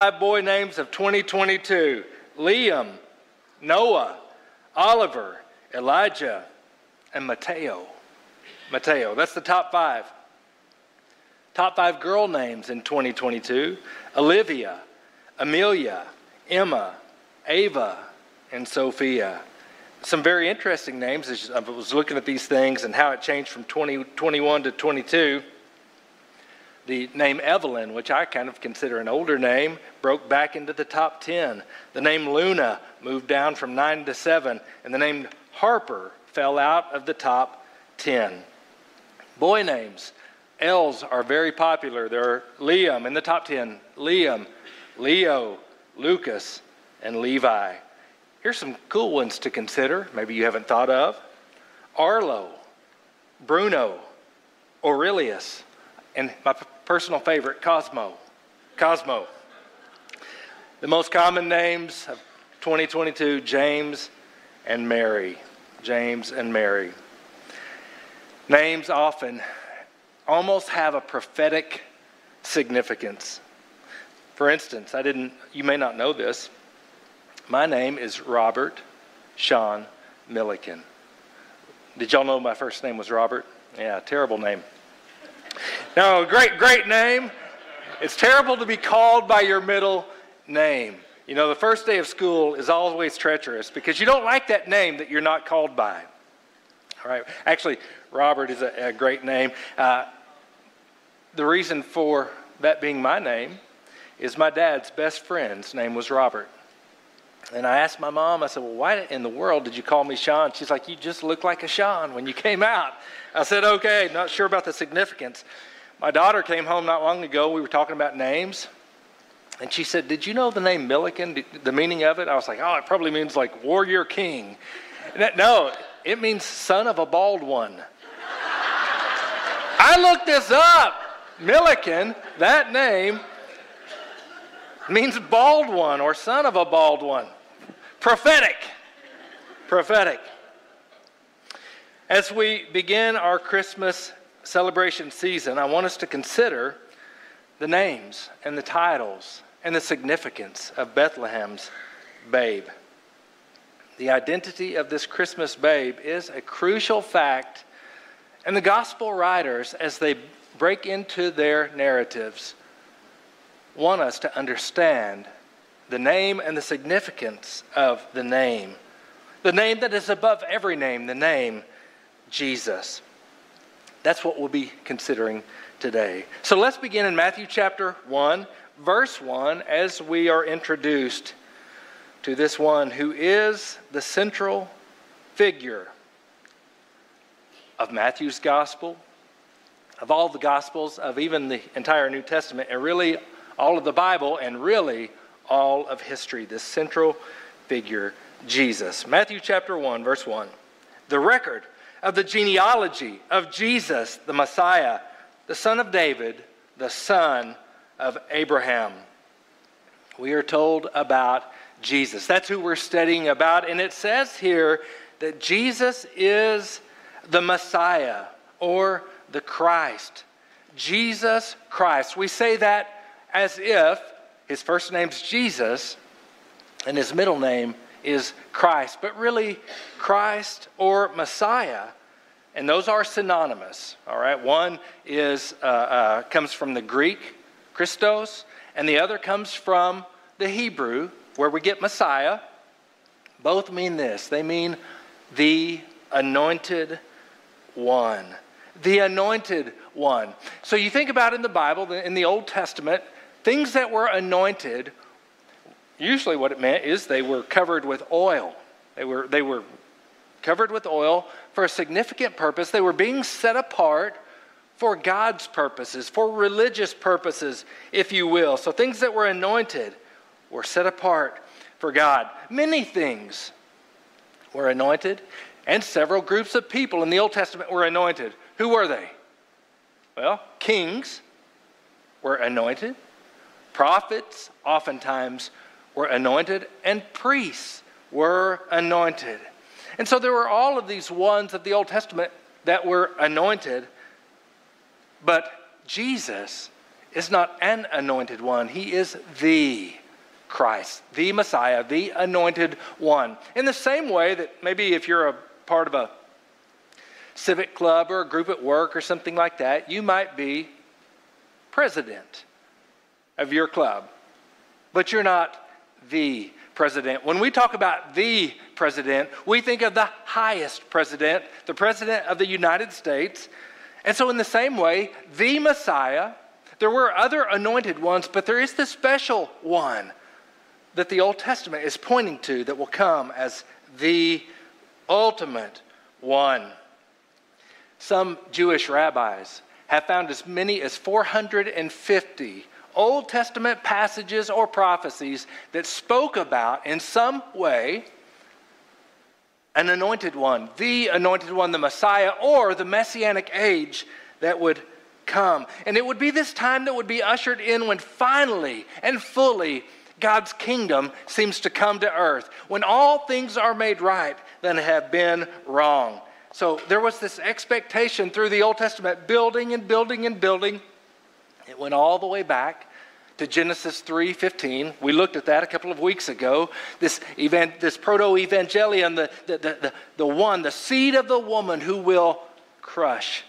five boy names of 2022 Liam, Noah, Oliver, Elijah, and Mateo. Mateo, that's the top five. Top five girl names in 2022 Olivia, Amelia, Emma, Ava, and Sophia. Some very interesting names as I was looking at these things and how it changed from 2021 to 22 the name Evelyn, which I kind of consider an older name, broke back into the top 10. The name Luna moved down from 9 to 7, and the name Harper fell out of the top 10. Boy names, L's are very popular. There are Liam in the top 10, Liam, Leo, Lucas, and Levi. Here's some cool ones to consider, maybe you haven't thought of Arlo, Bruno, Aurelius, and my personal favorite, Cosmo. Cosmo. The most common names of 2022 James and Mary. James and Mary. Names often almost have a prophetic significance. For instance, I didn't, you may not know this. My name is Robert Sean Milliken. Did y'all know my first name was Robert? Yeah, terrible name. No, great, great name. It's terrible to be called by your middle name. You know, the first day of school is always treacherous because you don't like that name that you're not called by. All right. Actually, Robert is a, a great name. Uh, the reason for that being my name is my dad's best friend's name was Robert. And I asked my mom, I said, Well, why in the world did you call me Sean? She's like, You just look like a Sean when you came out. I said, Okay, not sure about the significance. My daughter came home not long ago. We were talking about names. And she said, Did you know the name Milliken, the meaning of it? I was like, Oh, it probably means like warrior king. No, it means son of a bald one. I looked this up. Milliken, that name, means bald one or son of a bald one. Prophetic. Prophetic. As we begin our Christmas celebration season, I want us to consider the names and the titles and the significance of Bethlehem's babe. The identity of this Christmas babe is a crucial fact, and the gospel writers, as they break into their narratives, want us to understand the name and the significance of the name. The name that is above every name, the name Jesus. That's what we'll be considering today. So let's begin in Matthew chapter 1, verse 1, as we are introduced to this one who is the central figure of Matthew's gospel, of all the gospels, of even the entire New Testament, and really all of the Bible, and really all of history. This central figure, Jesus. Matthew chapter 1, verse 1. The record of the genealogy of Jesus, the Messiah, the son of David, the son of Abraham. We are told about Jesus. That's who we're studying about. And it says here that Jesus is the Messiah or the Christ. Jesus Christ. We say that as if his first name's Jesus and his middle name is Christ, but really Christ or Messiah. And those are synonymous, all right? One is, uh, uh, comes from the Greek, Christos, and the other comes from the Hebrew, where we get Messiah. Both mean this they mean the anointed one. The anointed one. So you think about in the Bible, in the Old Testament, things that were anointed Usually, what it meant is they were covered with oil. They were, they were covered with oil for a significant purpose. They were being set apart for God's purposes, for religious purposes, if you will. So, things that were anointed were set apart for God. Many things were anointed, and several groups of people in the Old Testament were anointed. Who were they? Well, kings were anointed, prophets oftentimes were anointed, and priests were anointed. And so there were all of these ones of the Old Testament that were anointed, but Jesus is not an anointed one, he is the Christ, the Messiah, the anointed one. In the same way that maybe if you're a part of a civic club or a group at work or something like that, you might be president of your club, but you're not the president. When we talk about the president, we think of the highest president, the president of the United States. And so, in the same way, the Messiah, there were other anointed ones, but there is the special one that the Old Testament is pointing to that will come as the ultimate one. Some Jewish rabbis have found as many as 450 Old Testament passages or prophecies that spoke about, in some way, an anointed one, the anointed one, the Messiah, or the messianic age that would come. And it would be this time that would be ushered in when finally and fully God's kingdom seems to come to earth, when all things are made right that have been wrong. So there was this expectation through the Old Testament, building and building and building. It went all the way back to Genesis 3:15. We looked at that a couple of weeks ago. This event, this proto-evangelion, the, the, the, the one, the seed of the woman who will crush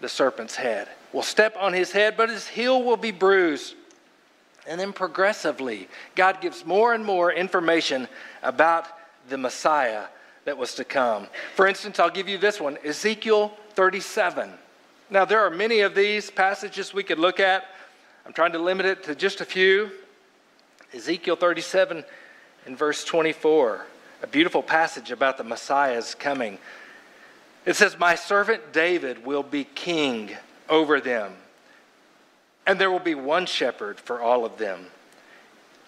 the serpent's head. Will step on his head, but his heel will be bruised. And then progressively, God gives more and more information about the Messiah that was to come. For instance, I'll give you this one Ezekiel 37. Now, there are many of these passages we could look at. I'm trying to limit it to just a few. Ezekiel 37 in verse 24, a beautiful passage about the Messiah's coming. It says, My servant David will be king over them and there will be one shepherd for all of them.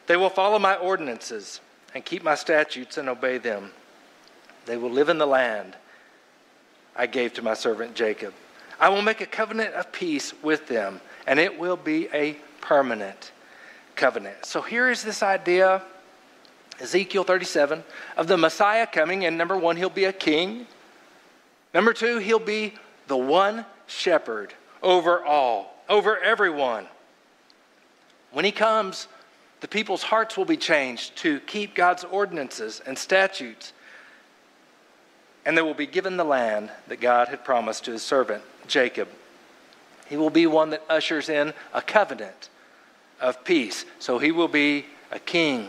They will follow my ordinances and keep my statutes and obey them. They will live in the land I gave to my servant Jacob. I will make a covenant of peace with them, and it will be a permanent covenant. So here is this idea, Ezekiel 37, of the Messiah coming, and number one, he'll be a king. Number two, he'll be the one shepherd over all over everyone. When he comes, the people's hearts will be changed to keep God's ordinances and statutes. And they will be given the land that God had promised to his servant Jacob. He will be one that ushers in a covenant of peace. So he will be a king,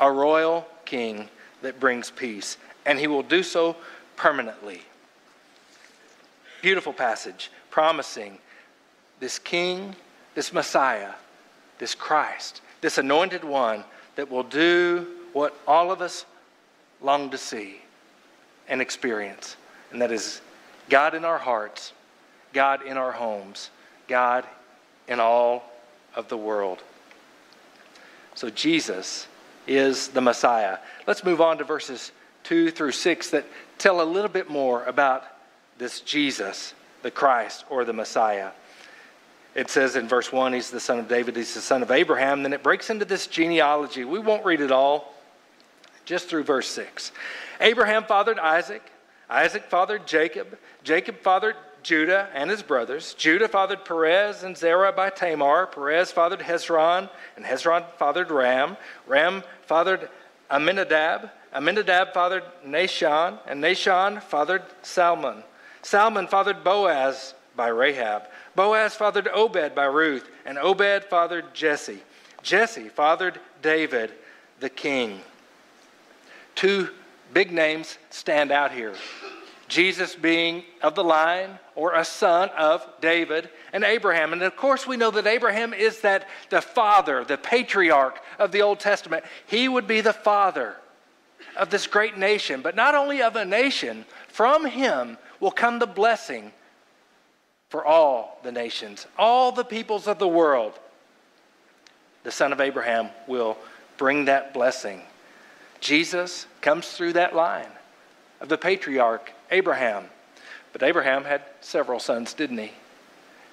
a royal king that brings peace. And he will do so permanently. Beautiful passage promising this King, this Messiah, this Christ, this anointed one that will do what all of us long to see and experience, and that is God in our hearts, God in our homes, God in all of the world. So Jesus is the Messiah. Let's move on to verses 2 through 6 that tell a little bit more about this Jesus, the Christ or the Messiah it says in verse 1, he's the son of David, he's the son of Abraham. Then it breaks into this genealogy. We won't read it all, just through verse 6. Abraham fathered Isaac, Isaac fathered Jacob, Jacob fathered Judah and his brothers. Judah fathered Perez and Zerah by Tamar. Perez fathered Hezron, and Hezron fathered Ram. Ram fathered Amminadab. Amminadab fathered Nahshon, and Nahshon fathered Salmon. Salmon fathered Boaz by Rahab. Boaz fathered Obed by Ruth, and Obed fathered Jesse. Jesse fathered David, the king. Two big names stand out here Jesus being of the line or a son of David and Abraham. And of course, we know that Abraham is that the father, the patriarch of the Old Testament. He would be the father of this great nation, but not only of a nation, from him will come the blessing for all the nations, all the peoples of the world. The son of Abraham will bring that blessing. Jesus comes through that line of the patriarch Abraham. But Abraham had several sons, didn't he?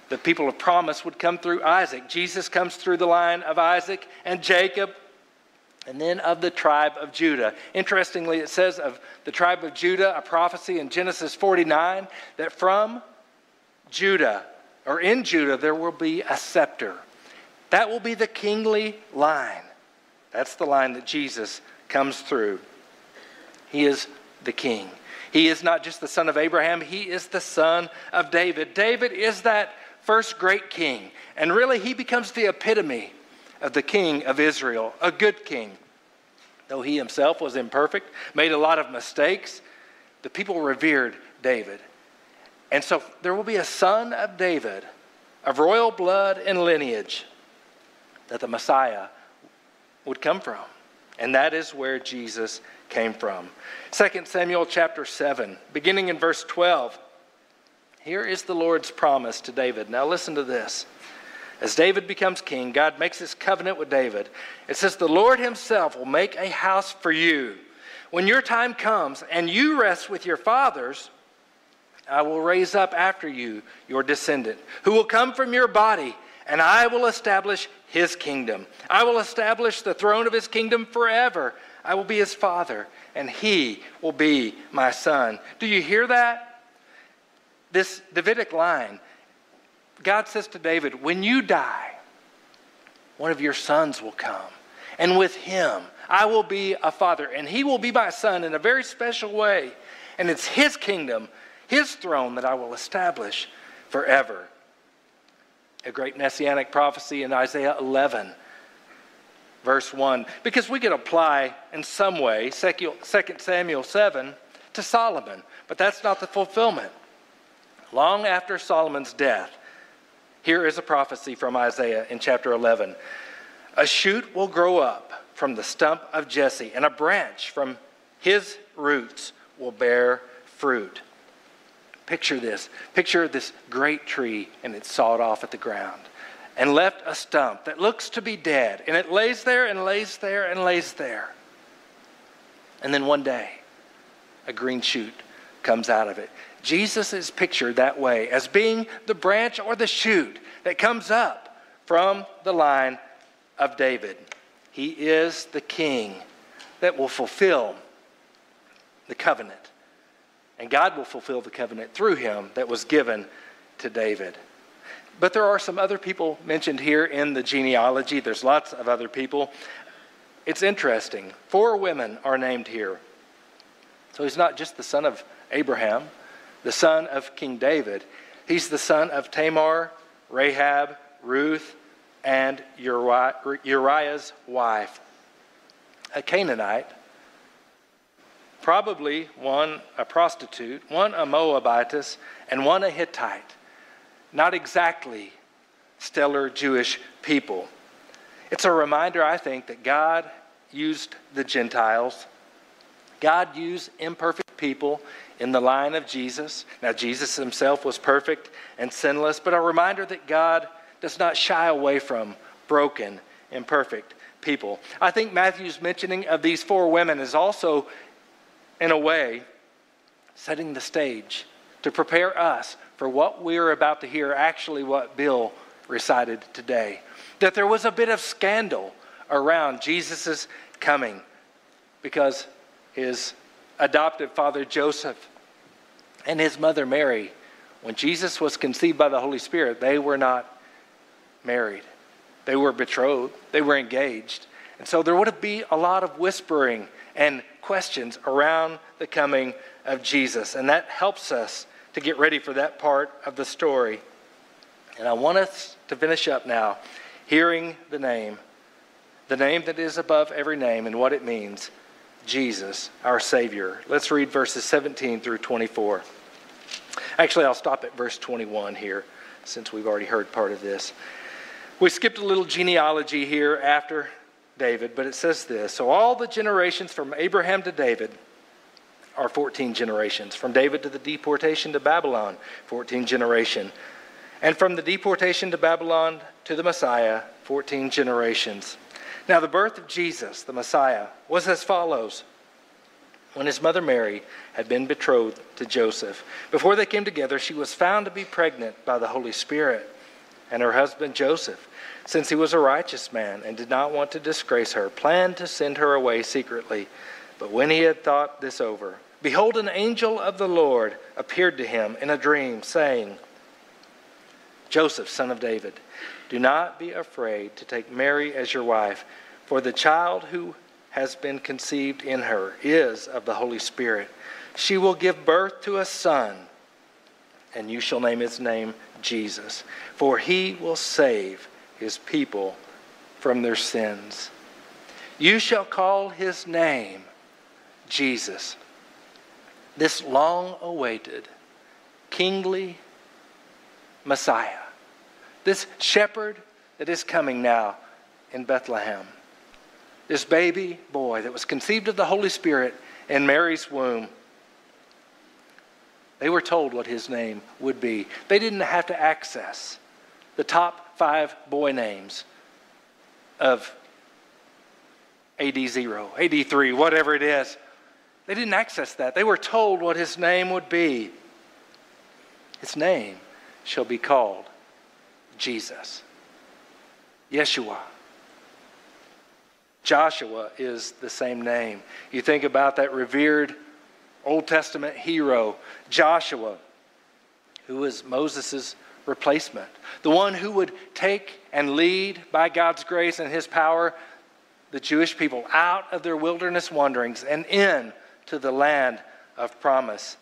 The people of promise would come through Isaac. Jesus comes through the line of Isaac and Jacob, and then of the tribe of Judah. Interestingly, it says of the tribe of Judah, a prophecy in Genesis 49, that from Judah or in Judah, there will be a scepter. That will be the kingly line. That's the line that Jesus comes through. He is the king. He is not just the son of Abraham, he is the son of David. David is that first great king. And really, he becomes the epitome of the king of Israel, a good king. Though he himself was imperfect, made a lot of mistakes, the people revered David. And so there will be a son of David, of royal blood and lineage, that the Messiah would come from. And that is where Jesus came from. 2 Samuel chapter 7, beginning in verse 12. Here is the Lord's promise to David. Now listen to this. As David becomes king, God makes his covenant with David. It says, The Lord himself will make a house for you. When your time comes and you rest with your fathers, I will raise up after you your descendant, who will come from your body, and I will establish his kingdom. I will establish the throne of his kingdom forever. I will be his father, and he will be my son. Do you hear that? This Davidic line. God says to David, When you die, one of your sons will come, and with him I will be a father, and he will be my son in a very special way. And it's his kingdom his throne that I will establish forever. A great messianic prophecy in Isaiah 11, verse 1. Because we could apply in some way 2 Samuel 7 to Solomon, but that's not the fulfillment. Long after Solomon's death, here is a prophecy from Isaiah in chapter 11. A shoot will grow up from the stump of Jesse, and a branch from his roots will bear fruit. Picture this. Picture this great tree and it's sawed off at the ground and left a stump that looks to be dead. And it lays there and lays there and lays there. And then one day, a green shoot comes out of it. Jesus is pictured that way as being the branch or the shoot that comes up from the line of David. He is the king that will fulfill the covenant and God will fulfill the covenant through him that was given to David. But there are some other people mentioned here in the genealogy. There's lots of other people. It's interesting. Four women are named here. So he's not just the son of Abraham, the son of King David. He's the son of Tamar, Rahab, Ruth, and Uriah's wife, a Canaanite probably one a prostitute, one a Moabitess, and one a Hittite. Not exactly stellar Jewish people. It's a reminder, I think, that God used the Gentiles. God used imperfect people in the line of Jesus. Now, Jesus himself was perfect and sinless, but a reminder that God does not shy away from broken, imperfect people. I think Matthew's mentioning of these four women is also in a way, setting the stage to prepare us for what we are about to hear, actually, what Bill recited today. That there was a bit of scandal around Jesus' coming because his adoptive father Joseph and his mother Mary, when Jesus was conceived by the Holy Spirit, they were not married. They were betrothed, they were engaged. And so there would be a lot of whispering and questions around the coming of Jesus. And that helps us to get ready for that part of the story. And I want us to finish up now hearing the name, the name that is above every name and what it means Jesus, our Savior. Let's read verses 17 through 24. Actually, I'll stop at verse 21 here since we've already heard part of this. We skipped a little genealogy here after David, but it says this So all the generations from Abraham to David are 14 generations. From David to the deportation to Babylon, 14 generation. And from the deportation to Babylon to the Messiah, 14 generations. Now, the birth of Jesus, the Messiah, was as follows. When his mother Mary had been betrothed to Joseph, before they came together, she was found to be pregnant by the Holy Spirit. And her husband Joseph, since he was a righteous man and did not want to disgrace her, planned to send her away secretly. But when he had thought this over, behold, an angel of the Lord appeared to him in a dream, saying, Joseph, son of David, do not be afraid to take Mary as your wife, for the child who has been conceived in her is of the Holy Spirit. She will give birth to a son, and you shall name his name Jesus, for he will save his people from their sins. You shall call his name Jesus. This long awaited, kingly Messiah, this shepherd that is coming now in Bethlehem, this baby boy that was conceived of the Holy Spirit in Mary's womb. They were told what his name would be. They didn't have to access the top five boy names of AD 0, AD 3, whatever it is. They didn't access that. They were told what his name would be. His name shall be called Jesus. Yeshua. Joshua is the same name. You think about that revered Old Testament hero, Joshua, who was Moses' replacement, the one who would take and lead by God's grace and his power the Jewish people out of their wilderness wanderings and in to the land of promise.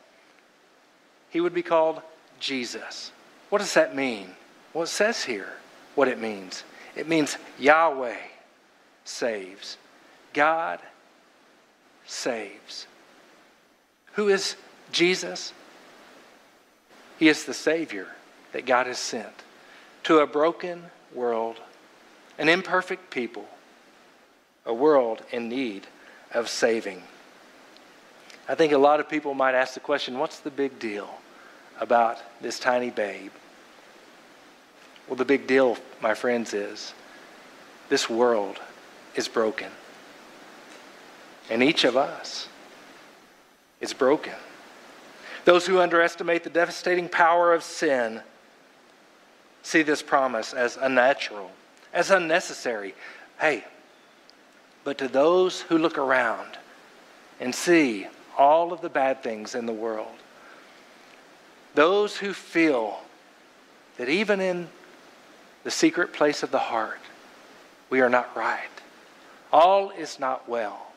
He would be called Jesus. What does that mean? Well, it says here what it means. It means Yahweh saves. God saves. Who is Jesus? He is the Savior that God has sent to a broken world, an imperfect people, a world in need of saving. I think a lot of people might ask the question what's the big deal about this tiny babe? Well, the big deal, my friends, is this world is broken. And each of us is broken. Those who underestimate the devastating power of sin see this promise as unnatural, as unnecessary. Hey, but to those who look around and see all of the bad things in the world, those who feel that even in the secret place of the heart, we are not right, all is not well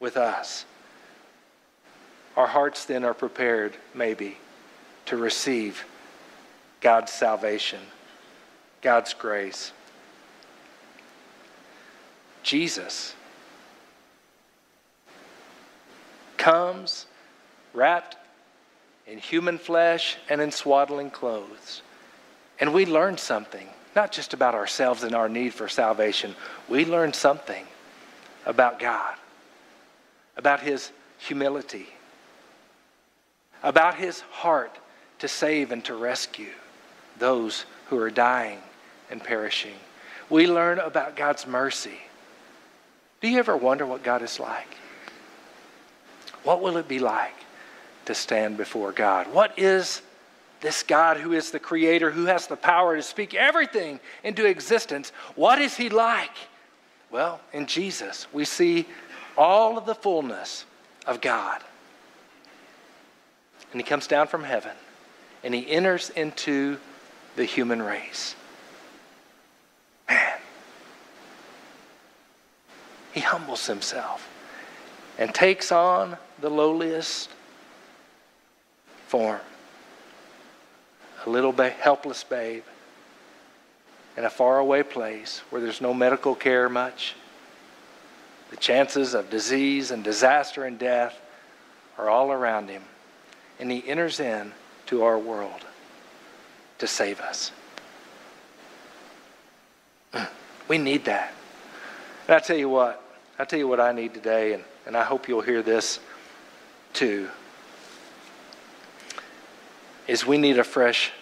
with us. Our hearts then are prepared, maybe, to receive God's salvation, God's grace. Jesus comes wrapped in human flesh and in swaddling clothes. And we learn something not just about ourselves and our need for salvation, we learn something about God, about His humility, about His heart to save and to rescue those who are dying and perishing. We learn about God's mercy. Do you ever wonder what God is like? What will it be like to stand before God? What is this God who is the creator, who has the power to speak everything into existence, what is he like? Well, in Jesus, we see all of the fullness of God. And he comes down from heaven and he enters into the human race. Man, he humbles himself and takes on the lowliest form a little ba- helpless babe in a faraway place where there's no medical care much. The chances of disease and disaster and death are all around him. And he enters in to our world to save us. We need that. And I tell you what, I tell you what I need today, and, and I hope you'll hear this too is we need a fresh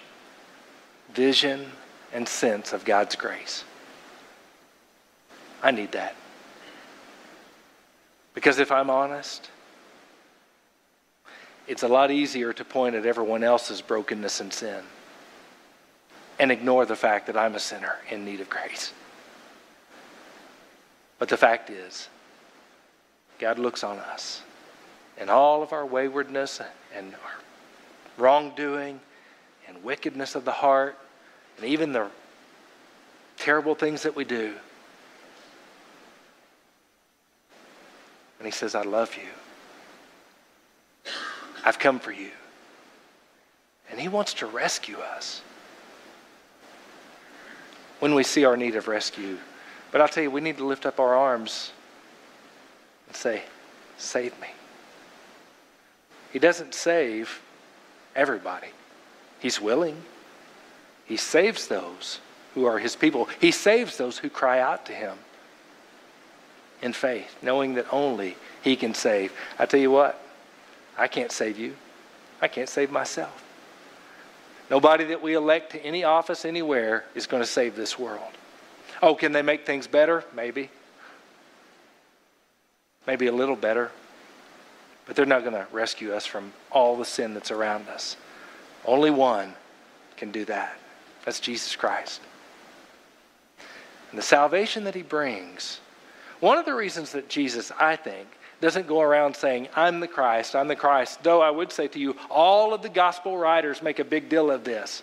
vision and sense of God's grace. I need that. Because if I'm honest, it's a lot easier to point at everyone else's brokenness and sin and ignore the fact that I'm a sinner in need of grace. But the fact is, God looks on us and all of our waywardness and our wrongdoing and wickedness of the heart and even the terrible things that we do. And he says, I love you. I've come for you. And he wants to rescue us when we see our need of rescue. But I'll tell you, we need to lift up our arms and say, Save me. He doesn't save everybody, He's willing. He saves those who are His people, He saves those who cry out to Him in faith, knowing that only He can save. I tell you what, I can't save you, I can't save myself. Nobody that we elect to any office anywhere is going to save this world. Oh, can they make things better? Maybe. Maybe a little better. But they're not going to rescue us from all the sin that's around us. Only one can do that. That's Jesus Christ. And the salvation that he brings, one of the reasons that Jesus, I think, doesn't go around saying, I'm the Christ, I'm the Christ. Though I would say to you, all of the gospel writers make a big deal of this.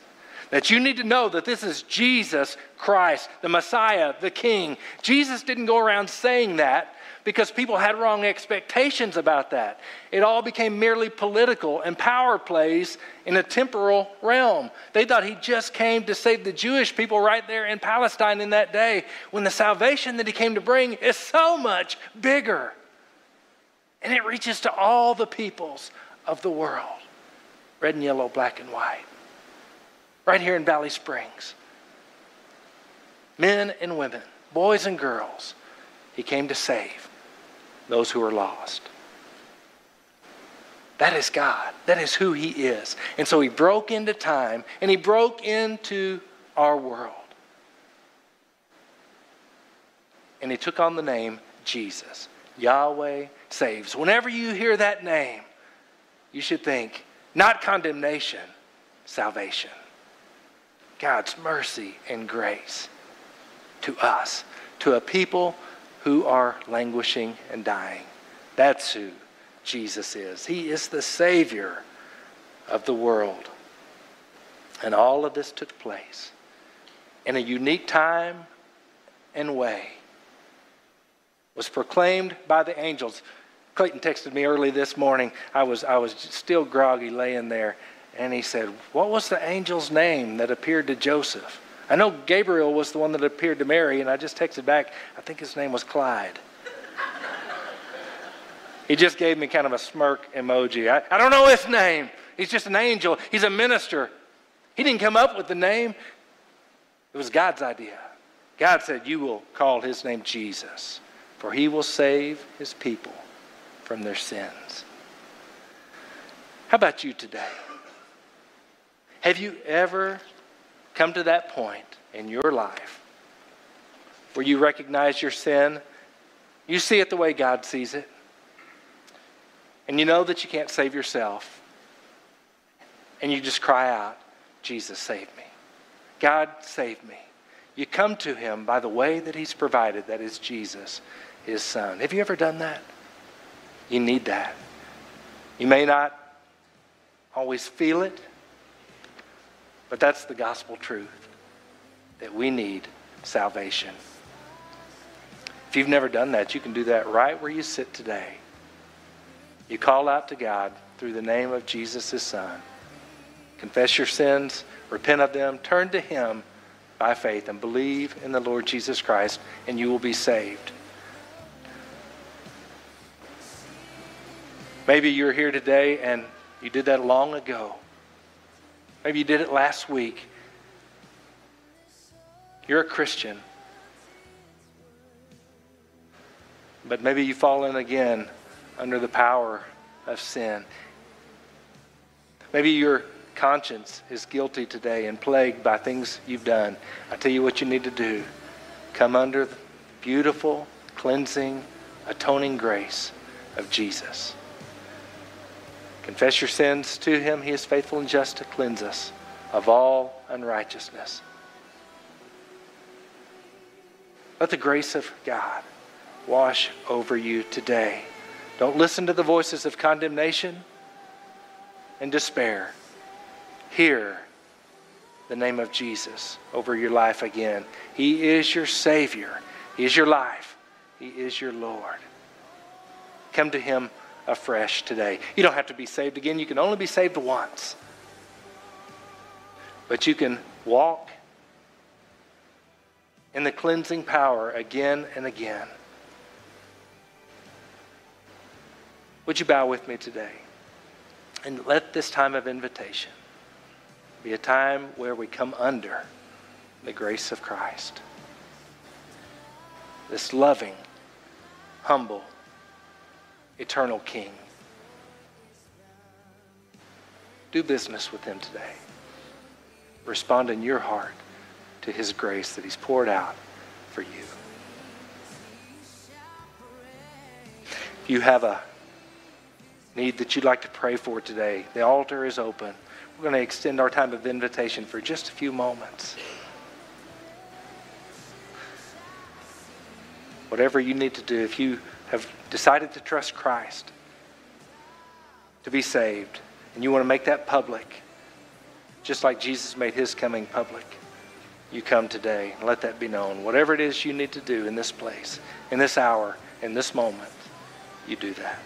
That you need to know that this is Jesus Christ, the Messiah, the King. Jesus didn't go around saying that because people had wrong expectations about that. It all became merely political and power plays in a temporal realm. They thought he just came to save the Jewish people right there in Palestine in that day, when the salvation that he came to bring is so much bigger. And it reaches to all the peoples of the world red and yellow, black and white. Right here in Valley Springs. Men and women, boys and girls, he came to save those who are lost. That is God. That is who He is. And so He broke into time and He broke into our world. And He took on the name Jesus. Yahweh saves. Whenever you hear that name, you should think not condemnation, salvation. God's mercy and grace to us, to a people who are languishing and dying. That's who Jesus is. He is the Savior of the world. And all of this took place in a unique time and way was proclaimed by the angels. Clayton texted me early this morning. I was, I was still groggy laying there, and he said, What was the angel's name that appeared to Joseph? I know Gabriel was the one that appeared to Mary, and I just texted back, I think his name was Clyde. he just gave me kind of a smirk emoji. I, I don't know his name. He's just an angel, he's a minister. He didn't come up with the name, it was God's idea. God said, You will call his name Jesus for he will save his people from their sins. How about you today? Have you ever come to that point in your life where you recognize your sin? You see it the way God sees it. And you know that you can't save yourself. And you just cry out, Jesus, save me. God, save me. You come to him by the way that he's provided, that is Jesus his son. Have you ever done that? You need that. You may not always feel it, but that's the gospel truth that we need salvation. If you've never done that, you can do that right where you sit today. You call out to God through the name of Jesus, his son. Confess your sins, repent of them, turn to him by faith, and believe in the Lord Jesus Christ, and you will be saved. Maybe you're here today and you did that long ago. Maybe you did it last week. You're a Christian. But maybe you've fallen again under the power of sin. Maybe your conscience is guilty today and plagued by things you've done. I tell you what you need to do come under the beautiful, cleansing, atoning grace of Jesus. Confess your sins to him. He is faithful and just to cleanse us of all unrighteousness. Let the grace of God wash over you today. Don't listen to the voices of condemnation and despair. Hear the name of Jesus over your life again. He is your Savior, He is your life, He is your Lord. Come to Him afresh today. You don't have to be saved again, you can only be saved once. But you can walk in the cleansing power again and again. Would you bow with me today? And let this time of invitation be a time where we come under the grace of Christ. This loving, humble, eternal King. Do business with him today. Respond in your heart to his grace that he's poured out for you. If you have a need that you'd like to pray for today, the altar is open. We're going to extend our time of invitation for just a few moments. Whatever you need to do, if you have decided to trust Christ to be saved, and you want to make that public, just like Jesus made his coming public, you come today. And let that be known. Whatever it is you need to do in this place, in this hour, in this moment, you do that.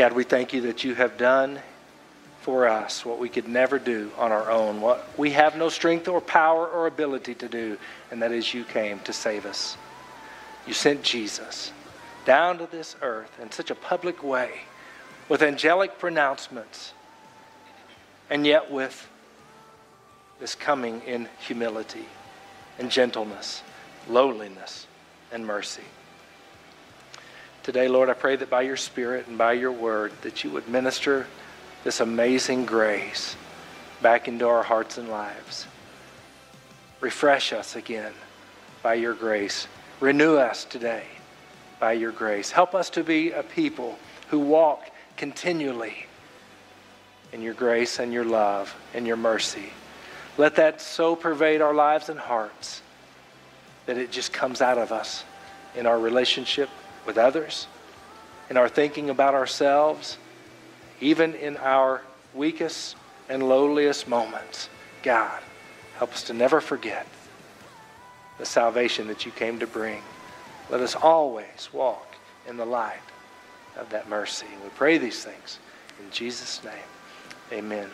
God, we thank you that you have done for us what we could never do on our own, what we have no strength or power or ability to do, and that is you came to save us. You sent Jesus down to this earth in such a public way with angelic pronouncements, and yet with this coming in humility and gentleness, lowliness, and mercy. Today, Lord, I pray that by your Spirit and by your word that you would minister this amazing grace back into our hearts and lives. Refresh us again by your grace. Renew us today by your grace. Help us to be a people who walk continually in your grace and your love and your mercy. Let that so pervade our lives and hearts that it just comes out of us in our relationship with others, in our thinking about ourselves, even in our weakest and lowliest moments. God, help us to never forget the salvation that you came to bring. Let us always walk in the light of that mercy. And we pray these things in Jesus' name. Amen.